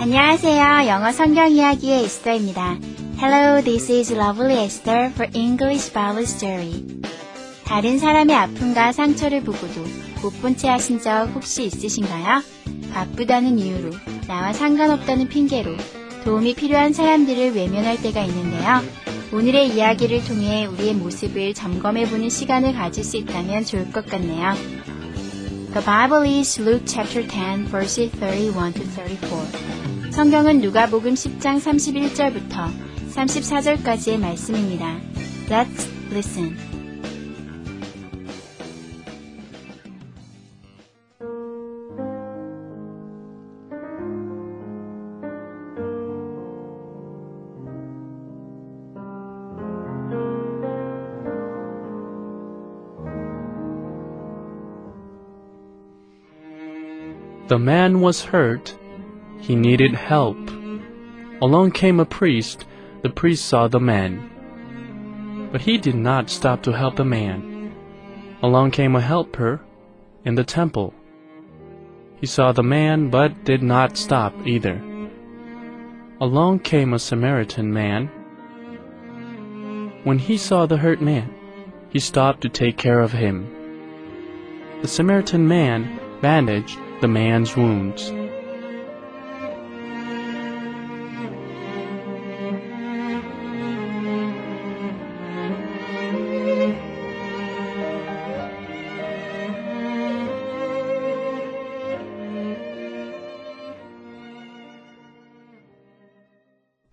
안녕하세요. 영어 성경 이야기의 에스더입니다. Hello, this is Lovely Esther for English Bible Story. 다른 사람의 아픔과 상처를 보고도 못 본 채 하신 적 혹시 있으신가요? 바쁘다는 이유로, 나와 상관없다는 핑계로 도움이 필요한 사람들을 외면할 때가 있는데요. 오늘의 이야기를 통해 우리의 모습을 점검해보는 시간을 가질 수 있다면 좋을 것 같네요. The Bible is Luke chapter 10 verses 31 to 34. 성경은 누가복음 10장 31절부터 34절까지의 말씀입니다. Let's listen. The man was hurt. He needed help. Along came a priest. The priest saw the man. But he did not stop to help the man. Along came a helper in the temple. He saw the man but did not stop either. Along came a Samaritan man. When he saw the hurt man, he stopped to take care of him. The Samaritan man bandaged the man's wounds.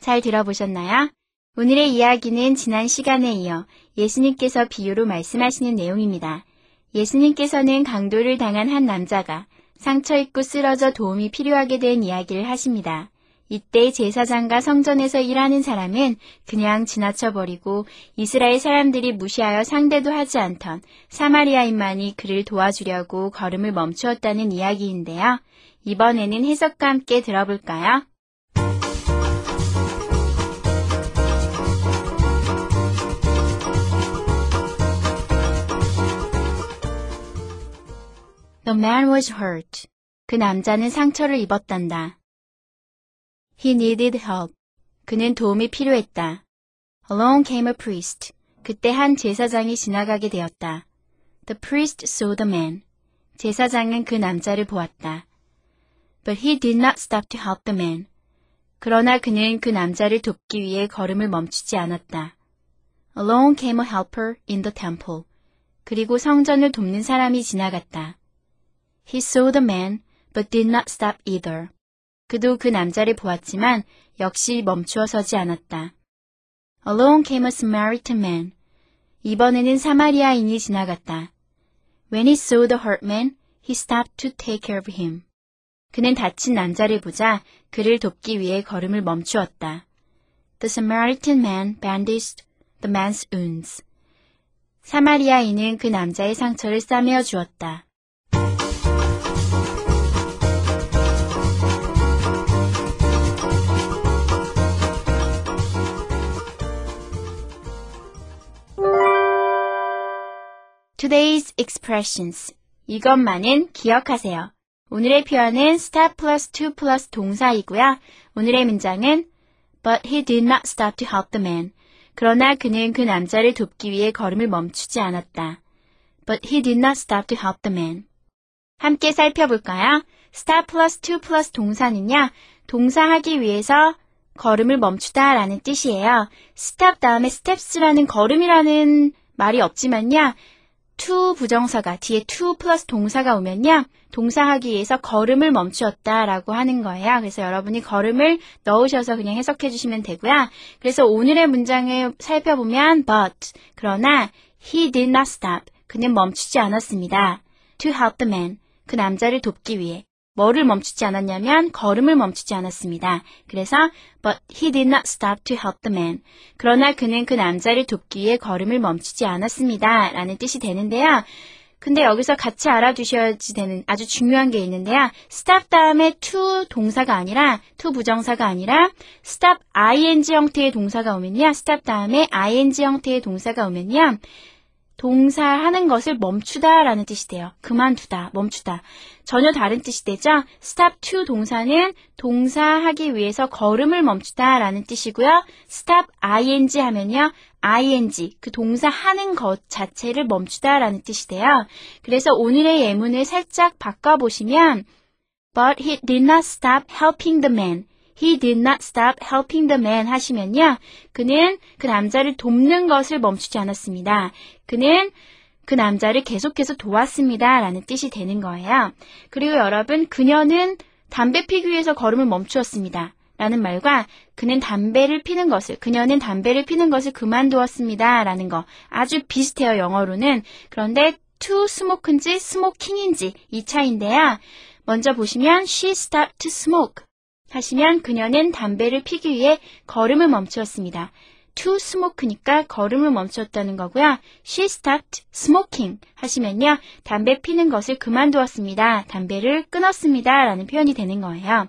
잘 들어보셨나요? 오늘의 이야기는 지난 시간에 이어 예수님께서 비유로 말씀하시는 내용입니다. 예수님께서는 강도를 당한 한 남자가 상처 입고 쓰러져 도움이 필요하게 된 이야기를 하십니다. 이때 제사장과 성전에서 일하는 사람은 그냥 지나쳐버리고 이스라엘 사람들이 무시하여 상대도 하지 않던 사마리아인만이 그를 도와주려고 걸음을 멈추었다는 이야기인데요. 이번에는 해석과 함께 들어볼까요? The man was hurt. 그 남자는 상처를 입었단다. He needed help. 그는 도움이 필요했다. Along came a priest. 그때 한 제사장이 지나가게 되었다. The priest saw the man. 제사장은 그 남자를 보았다. But he did not stop to help the man. 그러나 그는 그 남자를 돕기 위해 걸음을 멈추지 않았다. Along came a helper in the temple. 그리고 성전을 돕는 사람이 지나갔다. He saw the man, but did not stop either. 그도 그 남자를 보았지만 역시 멈추어 서지 않았다. Along came a Samaritan man. 이번에는 사마리아인이 지나갔다. When he saw the hurt man, he stopped to take care of him. 그는 다친 남자를 보자 그를 돕기 위해 걸음을 멈추었다. The Samaritan man bandaged the man's wounds. 사마리아인은 그 남자의 상처를 싸매어 주었다. Today's expressions. 이것만은 기억하세요. 오늘의 표현은 stop plus to plus 동사이고요. 오늘의 문장은 But he did not stop to help the man. 그러나 그는 그 남자를 돕기 위해 걸음을 멈추지 않았다. But he did not stop to help the man. 함께 살펴볼까요? stop plus to plus 동사는요. 동사하기 위해서 걸음을 멈추다 라는 뜻이에요. stop 다음에 steps라는 걸음이라는 말이 없지만요. To 부정사가 뒤에 to 플러스 동사가 오면요. 동사하기 위해서 걸음을 멈추었다라고 하는 거예요. 그래서 여러분이 걸음을 넣으셔서 그냥 해석해 주시면 되고요. 그래서 오늘의 문장을 살펴보면 but 그러나 he did not stop 그는 멈추지 않았습니다. to help the man 그 남자를 돕기 위해 뭐를 멈추지 않았냐면 걸음을 멈추지 않았습니다. 그래서 but he did not stop to help the man. 그러나 그는 그 남자를 돕기 위해 걸음을 멈추지 않았습니다. 라는 뜻이 되는데요. 근데 여기서 같이 알아두셔야지 되는 아주 중요한 게 있는데요. stop 다음에 to 동사가 아니라 to 부정사가 아니라 stop ing 형태의 동사가 오면요. stop 다음에 ing 형태의 동사가 오면요. 동사 하는 것을 멈추다 라는 뜻이 돼요. 그만두다, 멈추다. 전혀 다른 뜻이 되죠? stop to 동사는 동사 하기 위해서 걸음을 멈추다 라는 뜻이고요. stop ing 하면요. ing, 그 동사 하는 것 자체를 멈추다 라는 뜻이 돼요. 그래서 오늘의 예문을 살짝 바꿔보시면 But he did not stop helping the man. He did not stop helping the man 하시면요. 그는 그 남자를 돕는 것을 멈추지 않았습니다. 그는 그 남자를 계속해서 도왔습니다. 라는 뜻이 되는 거예요. 그리고 여러분, 그녀는 담배 피기 위해서 걸음을 멈추었습니다. 라는 말과 그는 담배를 피는 것을, 그녀는 담배를 피는 것을 그만두었습니다. 라는 거 아주 비슷해요, 영어로는. 그런데 to smoke인지 smoking인지 이 차인데요. 먼저 보시면 she stopped to smoke 하시면 그녀는 담배를 피기 위해 걸음을 멈추었습니다. to smoke니까 걸음을 멈췄다는 거고요. she stopped smoking 하시면요. 담배 피는 것을 그만두었습니다. 담배를 끊었습니다. 라는 표현이 되는 거예요.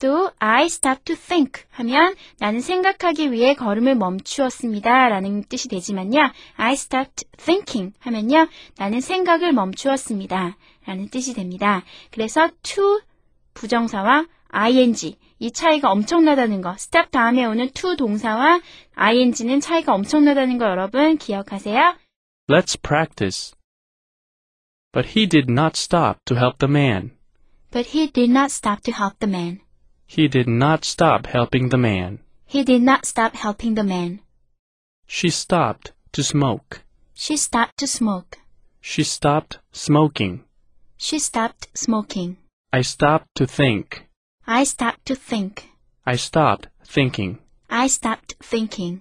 또 I stopped to think 하면 나는 생각하기 위해 걸음을 멈추었습니다. 라는 뜻이 되지만요. I stopped thinking 하면요. 나는 생각을 멈추었습니다. 라는 뜻이 됩니다. 그래서 to 부정사와 ing 이 차이가 엄청나다는 거. stop 다음에 오는 to 동사와 ing는 차이가 엄청나다는 거 여러분 기억하세요. Let's practice. But he did not stop to help the man. But he did not stop to help the man. He did not stop helping the man. He did not stop helping the man. She stopped to smoke. She stopped to smoke. She stopped smoking. She stopped smoking. I stopped to think. I stopped to think. I stopped thinking. I stopped thinking.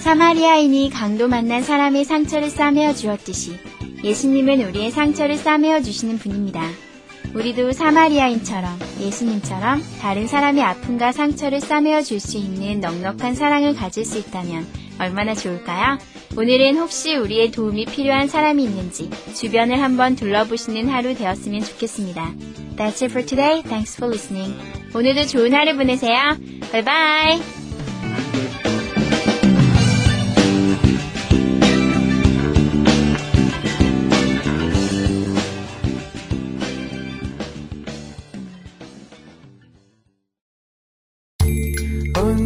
사마리아인이 강도 만난 사람의 상처를 싸매어 주었듯이 예수님은 우리의 상처를 싸매어 주시는 분입니다. 우리도 사마리아인처럼 예수님처럼 다른 사람의 아픔과 상처를 싸매어 줄 수 있는 넉넉한 사랑을 가질 수 있다면 얼마나 좋을까요? 오늘은 혹시 우리의 도움이 필요한 사람이 있는지 주변을 한번 둘러보시는 하루 되었으면 좋겠습니다. That's it for today. Thanks for listening. 오늘도 좋은 하루 보내세요. Bye bye.